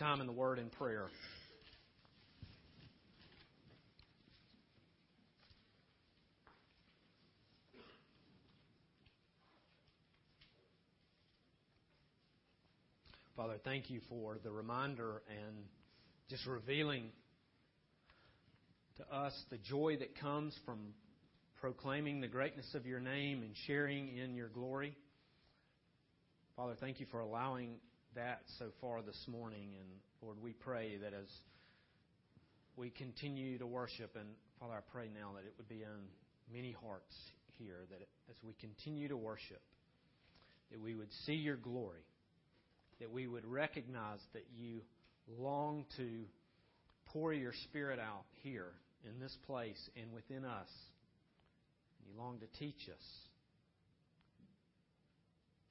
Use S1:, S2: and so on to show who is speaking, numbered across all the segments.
S1: time in the Word and prayer. Father, thank you for the reminder and just revealing to us the joy that comes from proclaiming the greatness of your name and sharing in your glory. Father, thank you for allowing that so far this morning. And Lord, we pray that as we continue to worship, and Father, I pray now that it would be on many hearts here, that as we continue to worship, that we would see your glory that we would recognize that you long to pour your Spirit out here in this place and within us. You long to teach us,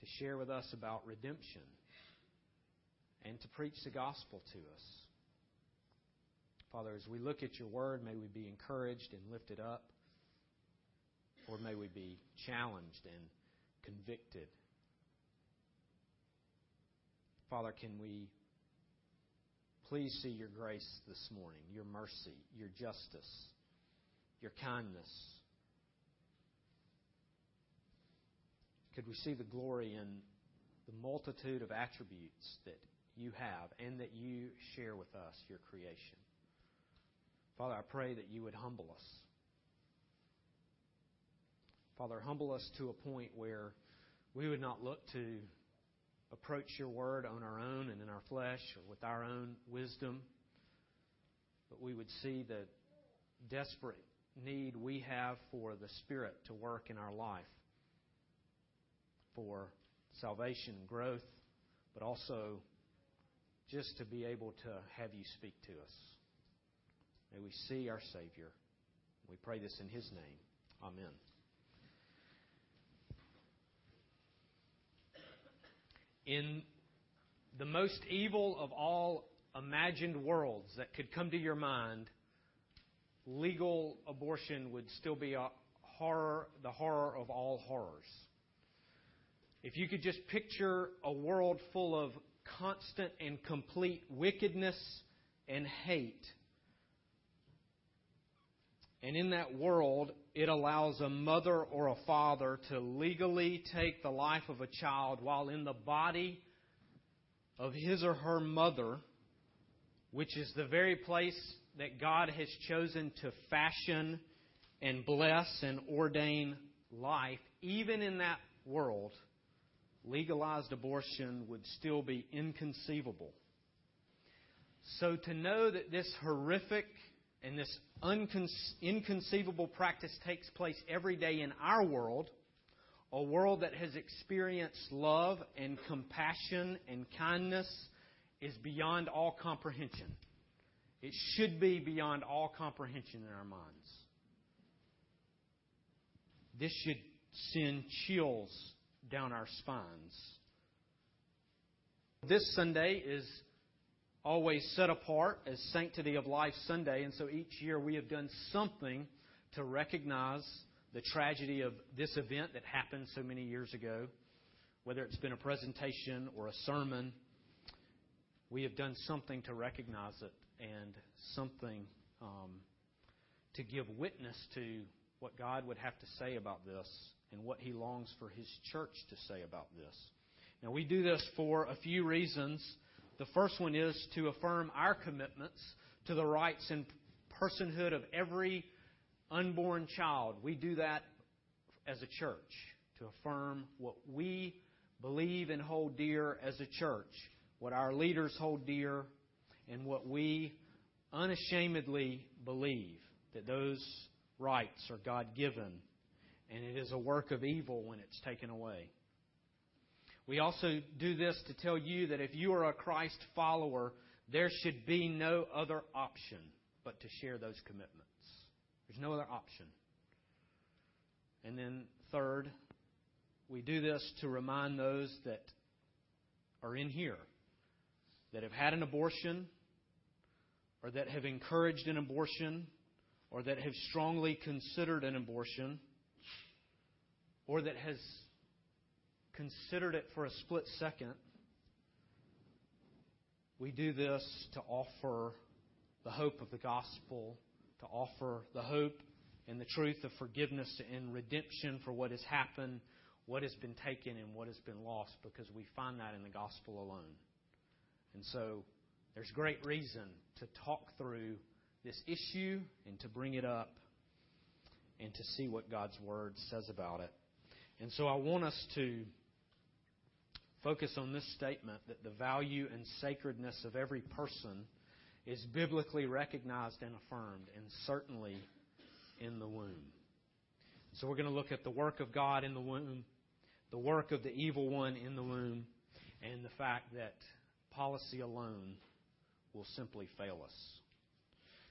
S1: to share with us about redemption, and to preach the gospel to us. Father, as we look at your word, may we be encouraged and lifted up, or may we be challenged and convicted Father, can we please see your grace this morning, your mercy, your justice, your kindness? Could we see the glory in the multitude of attributes that you have and that you share with us, your creation? Father, I pray that you would humble us. Father, humble us to a point where we would not look to approach your word on our own and in our flesh or with our own wisdom, but we would see the desperate need we have for the Spirit to work in our life for salvation and growth, but also just to be able to have you speak to us. May we see our Savior. We pray this in His name. Amen. in the most evil of all imagined worlds that could come to your mind, legal abortion would still be a horror, the horror of all horrors. If you could just picture a world full of constant and complete wickedness and hate, and in that world, it allows a mother or a father to legally take the life of a child while in the body of his or her mother, which is the very place that God has chosen to fashion and bless and ordain life, even in that world, legalized abortion would still be inconceivable. So to know that this horrific and this inconceivable practice takes place every day in our world, a world that has experienced love and compassion and kindness, is beyond all comprehension. It should be beyond all comprehension in our minds. This should send chills down our spines. This Sunday is always set apart as Sanctity of Life Sunday, and so each year we have done something to recognize the tragedy of this event that happened so many years ago. Whether it's been a presentation or a sermon, we have done something to recognize it and something um, to give witness to what God would have to say about this and what He longs for His church to say about this. Now, we do this for a few reasons. The first one is to affirm our commitments to the rights and personhood of every unborn child. We do that as a church to affirm what we believe and hold dear as a church, what our leaders hold dear, and what we unashamedly believe that those rights are God given, and it is a work of evil when it's taken away. We also do this to tell you that if you are a Christ follower, there should be no other option but to share those commitments. There's no other option. And then, third, we do this to remind those that are in here that have had an abortion or that have encouraged an abortion or that have strongly considered an abortion or that has considered it for a split second, We do this to offer the hope of the gospel, to offer the hope and the truth of forgiveness and redemption for what has happened, what has been taken, and what has been lost, because we find that in the gospel alone. And so there's great reason to talk through this issue and to bring it up and to see what God's Word says about it. And so I want us to focus on this statement that the value and sacredness of every person is biblically recognized and affirmed, and certainly in the womb. So we're going to look at the work of God in the womb, the work of the evil one in the womb, and the fact that policy alone will simply fail us.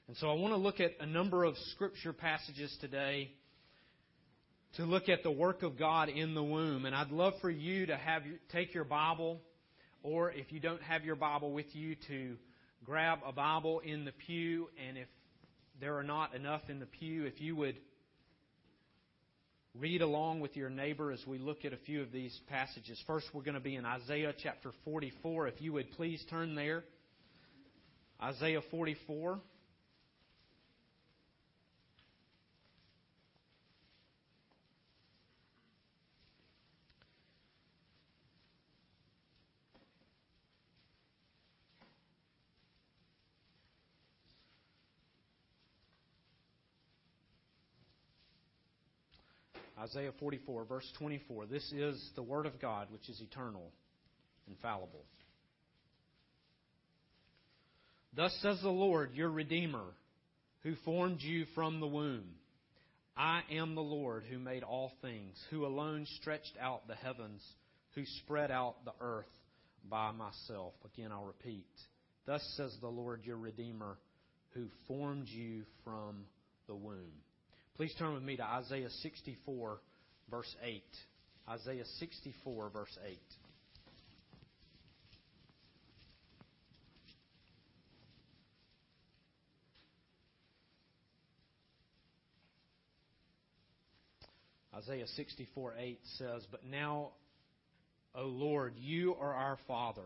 S1: And so I want to look at a number of scripture passages today to look at the work of God in the womb. And I'd love for you to have take your Bible, or if you don't have your Bible with you, to grab a Bible in the pew. And if there are not enough in the pew, if you would read along with your neighbor as we look at a few of these passages. First, we're going to be in Isaiah chapter 44. If you would please turn there. Isaiah 44. Isaiah 44, verse 24. This is the Word of God, which is eternal, infallible. Thus says the Lord, your Redeemer, who formed you from the womb. I am the Lord who made all things, who alone stretched out the heavens, who spread out the earth by myself. Again, I'll repeat. Thus says the Lord, your Redeemer, who formed you from the womb. Please turn with me to Isaiah 64, verse 8. Isaiah 64, verse 8. Isaiah 64, 8 says, But now, O Lord, you are our Father.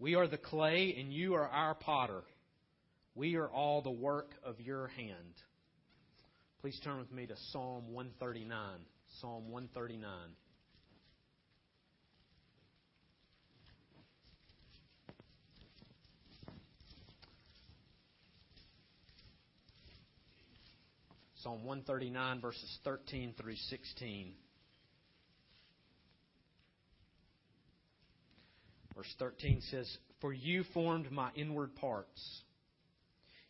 S1: We are the clay, and you are our potter. We are all the work of your hand. Please turn with me to Psalm 139. Psalm 139. Psalm 139, verses 13 through 16. Verse 13 says, For you formed my inward parts.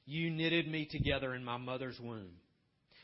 S1: You knitted me together in my mother's womb.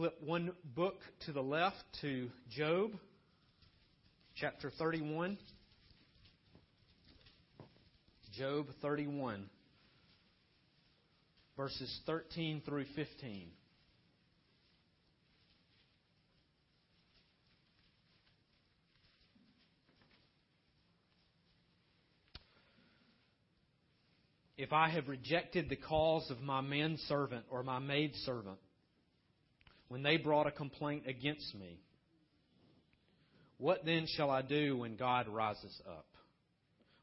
S1: Flip one book to the left to Job, chapter 31. Job 31, verses 13 through 15. If I have rejected the cause of my manservant or my maidservant, when they brought a complaint against me. What then shall I do when God rises up?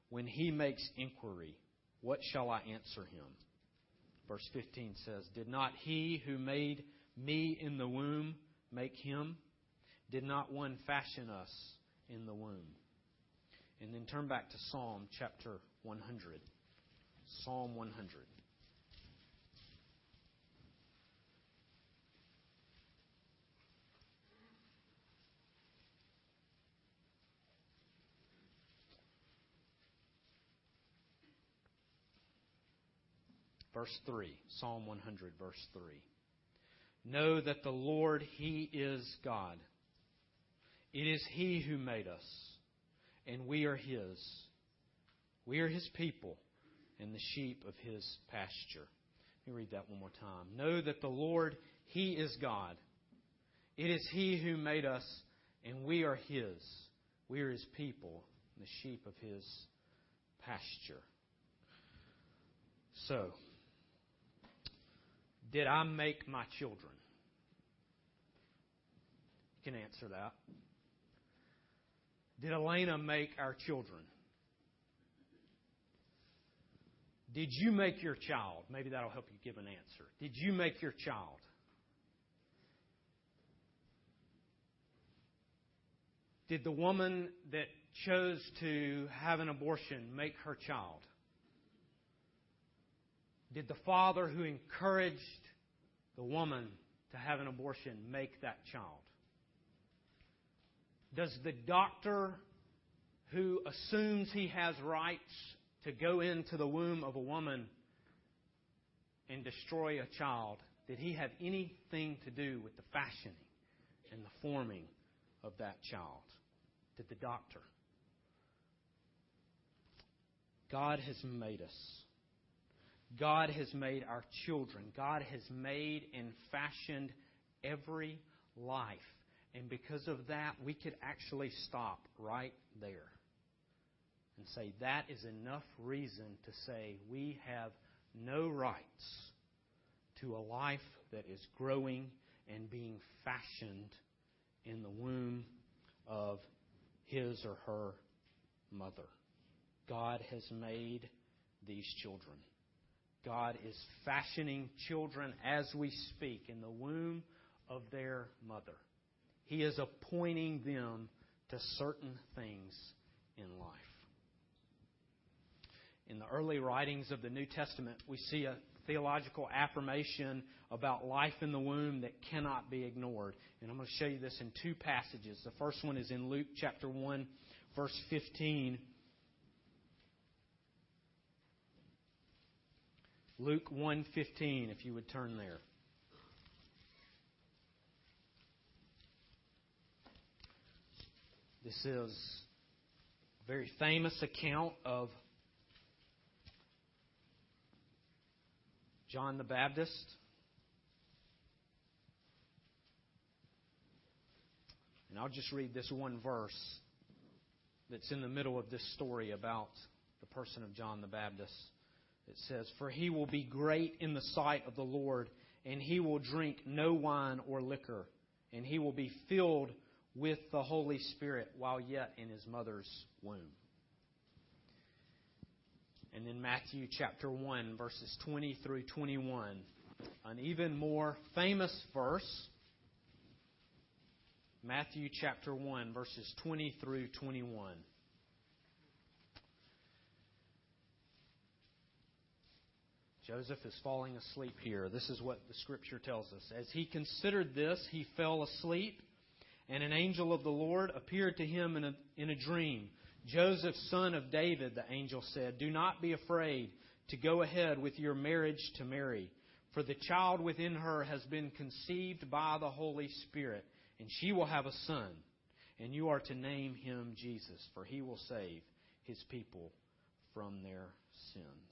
S1: When he makes inquiry, what shall I answer him? Verse 15 says, Did not he who made me in the womb make him? Did not one fashion us in the womb? And then turn back to Psalm chapter 100. Psalm 100. Verse 3, Psalm 100, verse 3. Know that the Lord, He is God. It is He who made us, and we are His. We are his people and the sheep of his pasture. Let me read that one more time. Know that the Lord, he is God. It is he who made us, and we are his. We are his people, the sheep of his pasture. So, did I make my children? You can answer that. Did Elena make our children? Did you make your child? Maybe that'll help you give an answer. Did you make your child? Did the woman that chose to have an abortion make her child? Did the father who encouraged the woman to have an abortion make that child? Does the doctor who assumes he has rights to go into the womb of a woman and destroy a child, did he have anything to do with the fashioning and the forming of that child? Did the doctor? God has made us. God has made our children. God has made and fashioned every life. And because of that, we could actually stop right there and say that is enough reason to say we have no rights to a life that is growing and being fashioned in the womb of his or her mother. God has made these children. God is fashioning children as we speak in the womb of their mother. He is appointing them to certain things in life. In the early writings of the New Testament, we see a theological affirmation about life in the womb that cannot be ignored. And I'm going to show you this in two passages. The first one is in Luke chapter 1, verse 15. Luke 1:15 if you would turn there. This is a very famous account of John the Baptist. And I'll just read this one verse that's in the middle of this story about the person of John the Baptist. It says, For he will be great in the sight of the Lord, and he will drink no wine or liquor, and he will be filled with the Holy Spirit while yet in his mother's womb. And in Matthew chapter 1, verses 20 through 21, an even more famous verse. Matthew chapter 1, verses 20 through 21. Joseph is falling asleep here. This is what the scripture tells us. As he considered this, he fell asleep, and an angel of the Lord appeared to him in a, in a dream. Joseph, son of David, the angel said, Do not be afraid to go ahead with your marriage to Mary, for the child within her has been conceived by the Holy Spirit, and she will have a son, and you are to name him Jesus, for he will save his people from their sins.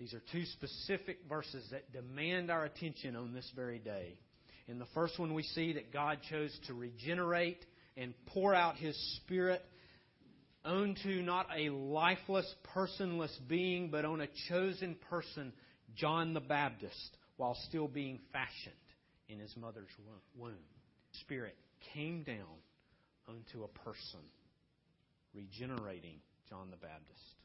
S1: These are two specific verses that demand our attention on this very day. In the first one, we see that God chose to regenerate and pour out His Spirit onto not a lifeless, personless being, but on a chosen person, John the Baptist, while still being fashioned in his mother's womb. Spirit came down onto a person, regenerating John the Baptist.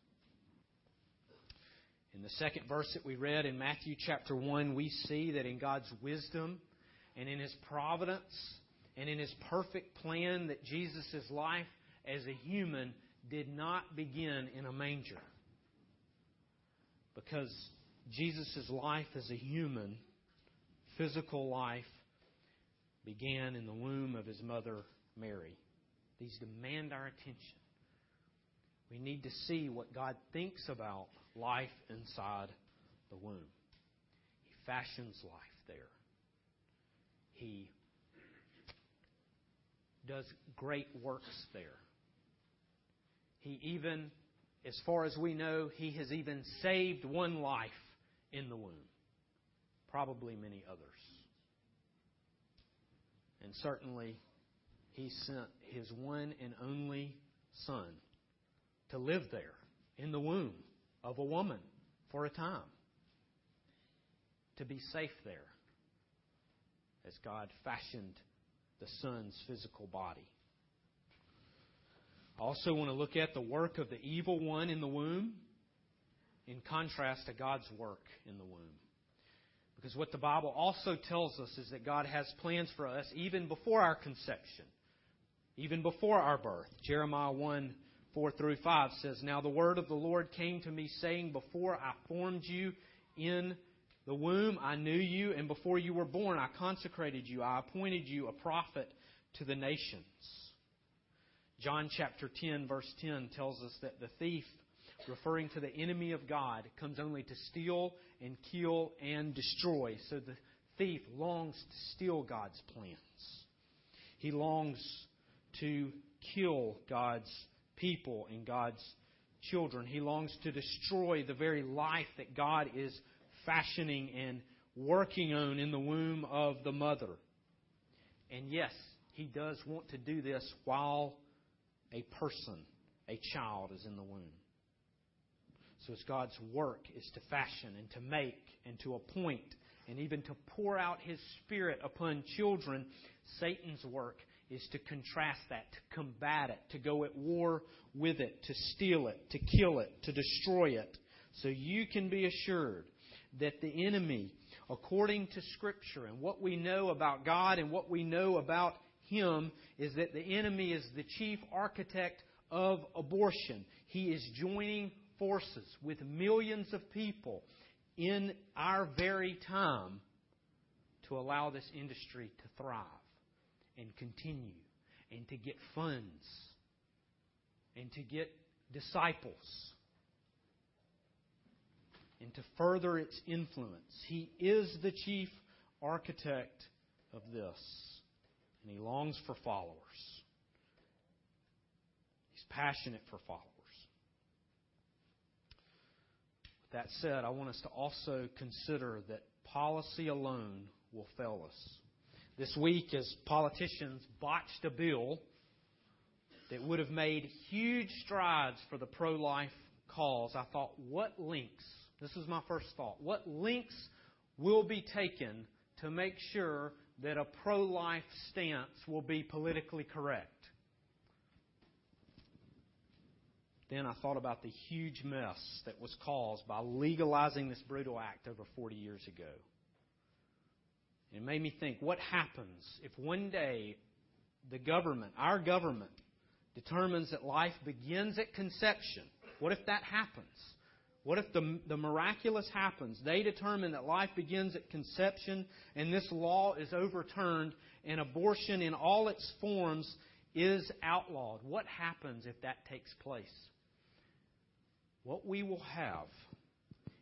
S1: In the second verse that we read in Matthew chapter 1, we see that in God's wisdom and in His providence and in His perfect plan that Jesus' life as a human did not begin in a manger. Because Jesus' life as a human, physical life, began in the womb of his mother, Mary. These demand our attention. We need to see what God thinks about life inside the womb. He fashions life there. He does great works there. He even as far as we know, he has even saved one life in the womb, probably many others. And certainly, he sent his one and only son to live there in the womb of a woman for a time, to be safe there as God fashioned the son's physical body. I also want to look at the work of the evil one in the womb in contrast to God's work in the womb. Because what the Bible also tells us is that God has plans for us even before our conception, even before our birth. Jeremiah 1 4 through 5 says, Now the word of the Lord came to me, saying, Before I formed you in the womb, I knew you, and before you were born, I consecrated you. I appointed you a prophet to the nations. John chapter 10, verse 10 tells us that the thief, referring to the enemy of God, comes only to steal and kill and destroy. So the thief longs to steal God's plans. He longs to kill God's people and God's children. He longs to destroy the very life that God is fashioning and working on in the womb of the mother. And yes, he does want to do this while a person, a child, is in the womb. So it's God's work is to fashion and to make and to appoint and even to pour out His Spirit upon children. Satan's work is to contrast that, to combat it, to go at war with it, to steal it, to kill it, to destroy it. So you can be assured that the enemy, according to Scripture and what we know about God and what we know about him is that the enemy is the chief architect of abortion. He is joining forces with millions of people in our very time to allow this industry to thrive and continue and to get funds and to get disciples and to further its influence. He is the chief architect of this and he longs for followers. He's passionate for followers. With that said, I want us to also consider that policy alone will fail us. This week, as politicians botched a bill that would have made huge strides for the pro life cause, I thought, what links, this is my first thought, what links will be taken to make sure that a pro life stance will be politically correct. Then I thought about the huge mess that was caused by legalizing this brutal act over 40 years ago. It made me think what happens if one day the government, our government, determines that life begins at conception? What if that happens? What if the, the miraculous happens? They determine that life begins at conception and this law is overturned and abortion in all its forms is outlawed. What happens if that takes place? What we will have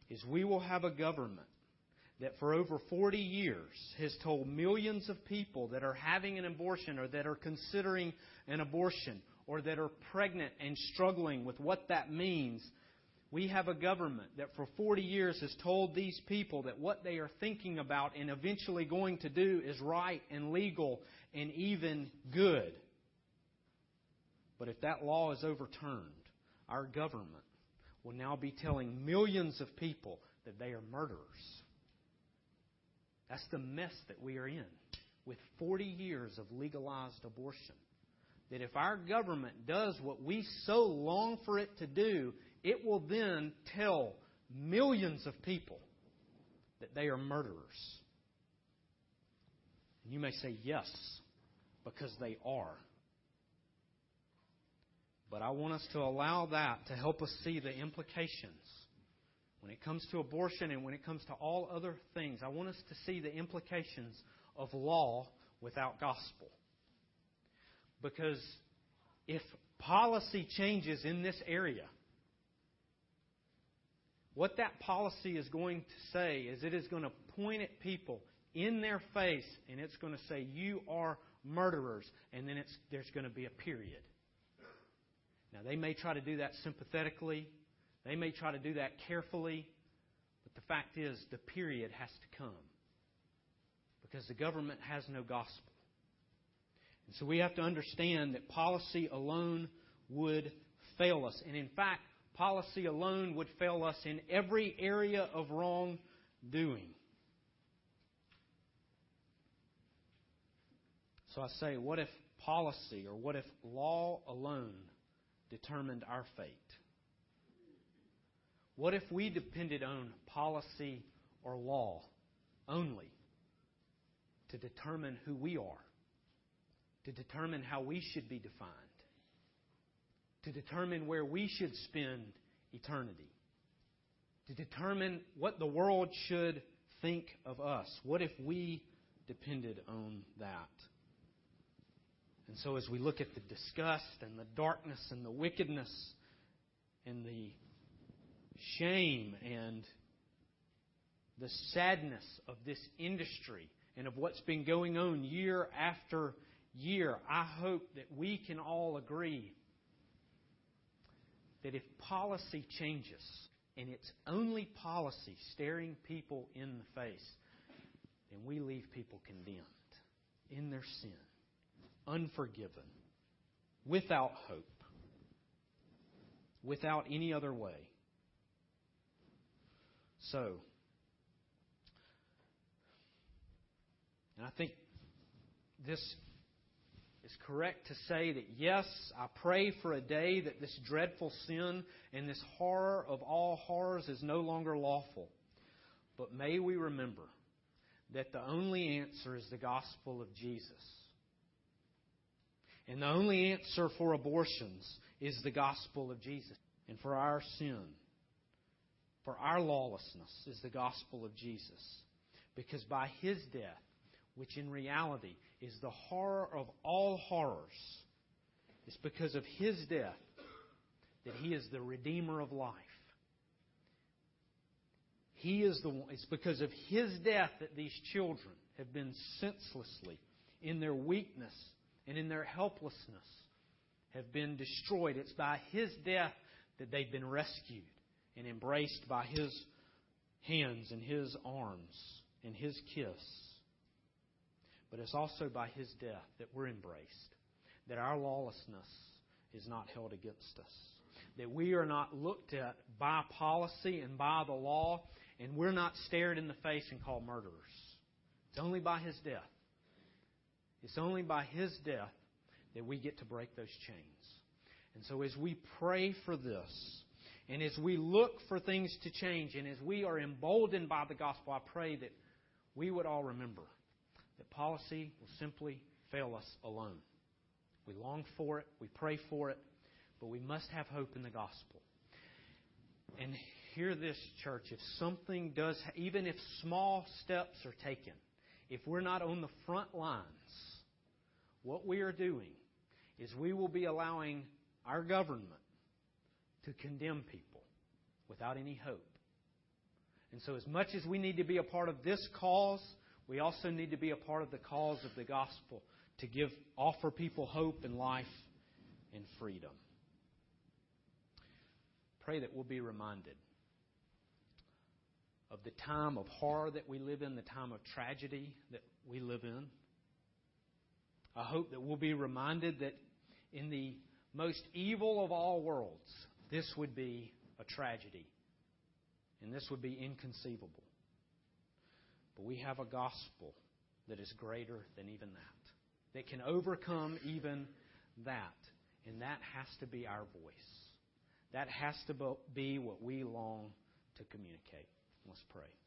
S1: is we will have a government that for over 40 years has told millions of people that are having an abortion or that are considering an abortion or that are pregnant and struggling with what that means we have a government that for 40 years has told these people that what they are thinking about and eventually going to do is right and legal and even good. But if that law is overturned, our government will now be telling millions of people that they are murderers. That's the mess that we are in with 40 years of legalized abortion. That if our government does what we so long for it to do, it will then tell millions of people that they are murderers. And you may say, yes, because they are. But I want us to allow that to help us see the implications. When it comes to abortion and when it comes to all other things, I want us to see the implications of law without gospel. Because if policy changes in this area, what that policy is going to say is it is going to point at people in their face and it's going to say, You are murderers. And then there's going to be a period. Now, they may try to do that sympathetically, they may try to do that carefully, but the fact is, the period has to come because the government has no gospel. And so we have to understand that policy alone would fail us. And in fact, policy alone would fail us in every area of wrongdoing. So I say, what if policy or what if law alone determined our fate? What if we depended on policy or law only to determine who we are, to determine how we should be defined, to determine where we should spend eternity, to determine what the world should think of us? What if we depended on that? And so, as we look at the disgust and the darkness and the wickedness and the shame and the sadness of this industry and of what's been going on year after year, I hope that we can all agree that if policy changes, and it's only policy staring people in the face, then we leave people condemned in their sin, unforgiven, without hope, without any other way. So, and I think this is correct to say that yes, I pray for a day that this dreadful sin and this horror of all horrors is no longer lawful. But may we remember that the only answer is the gospel of Jesus. And the only answer for abortions is the gospel of Jesus. And for our sin for our lawlessness is the gospel of Jesus. Because by his death, which in reality is the horror of all horrors, it's because of his death that he is the redeemer of life. He is the one, it's because of his death that these children have been senselessly, in their weakness and in their helplessness, have been destroyed. It's by his death that they've been rescued and embraced by His hands and His arms and His kiss. But it's also by His death that we're embraced, that our lawlessness is not held against us, that we are not looked at by policy and by the law, and we're not stared in the face and called murderers. It's only by His death. It's only by His death that we get to break those chains. And so as we pray for this, and as we look for things to change, and as we are emboldened by the gospel, I pray that we would all remember that policy will simply fail us alone. We long for it, we pray for it, but we must have hope in the gospel. And hear this, church, if something does, even if small steps are taken, if we're not on the front lines, what we are doing is we will be allowing our government to condemn people without any hope. And so, as much as we need to be a part of this cause, we also need to be a part of the cause of the gospel to give, offer people hope and life and freedom. Pray that we'll be reminded of the time of horror that we live in, the time of tragedy that we live in. I hope that we'll be reminded that in the most evil of all worlds, this would be a tragedy. And this would be inconceivable. But we have a gospel that is greater than even that, that can overcome even that. And that has to be our voice. That has to be what we long to communicate. Let's pray.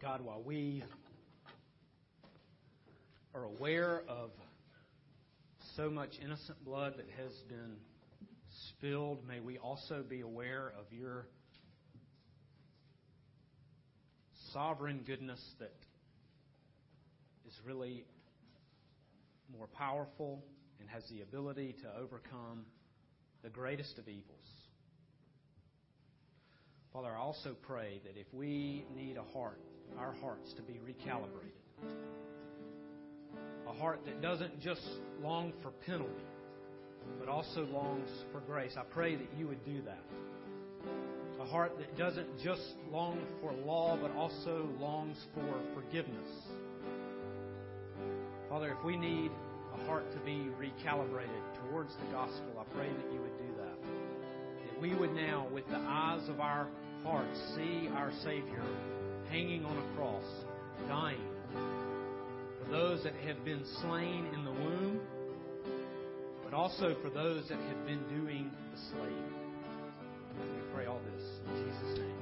S1: God, while we are aware of so much innocent blood that has been spilled, may we also be aware of your sovereign goodness that is really more powerful and has the ability to overcome the greatest of evils. Father, I also pray that if we need a heart, our hearts to be recalibrated, a heart that doesn't just long for penalty, but also longs for grace, I pray that you would do that. A heart that doesn't just long for law, but also longs for forgiveness. Father, if we need a heart to be recalibrated towards the gospel, I pray that you would we would now, with the eyes of our hearts, see our Savior hanging on a cross, dying for those that have been slain in the womb, but also for those that have been doing the slaying. We pray all this in Jesus' name.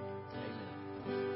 S1: Amen.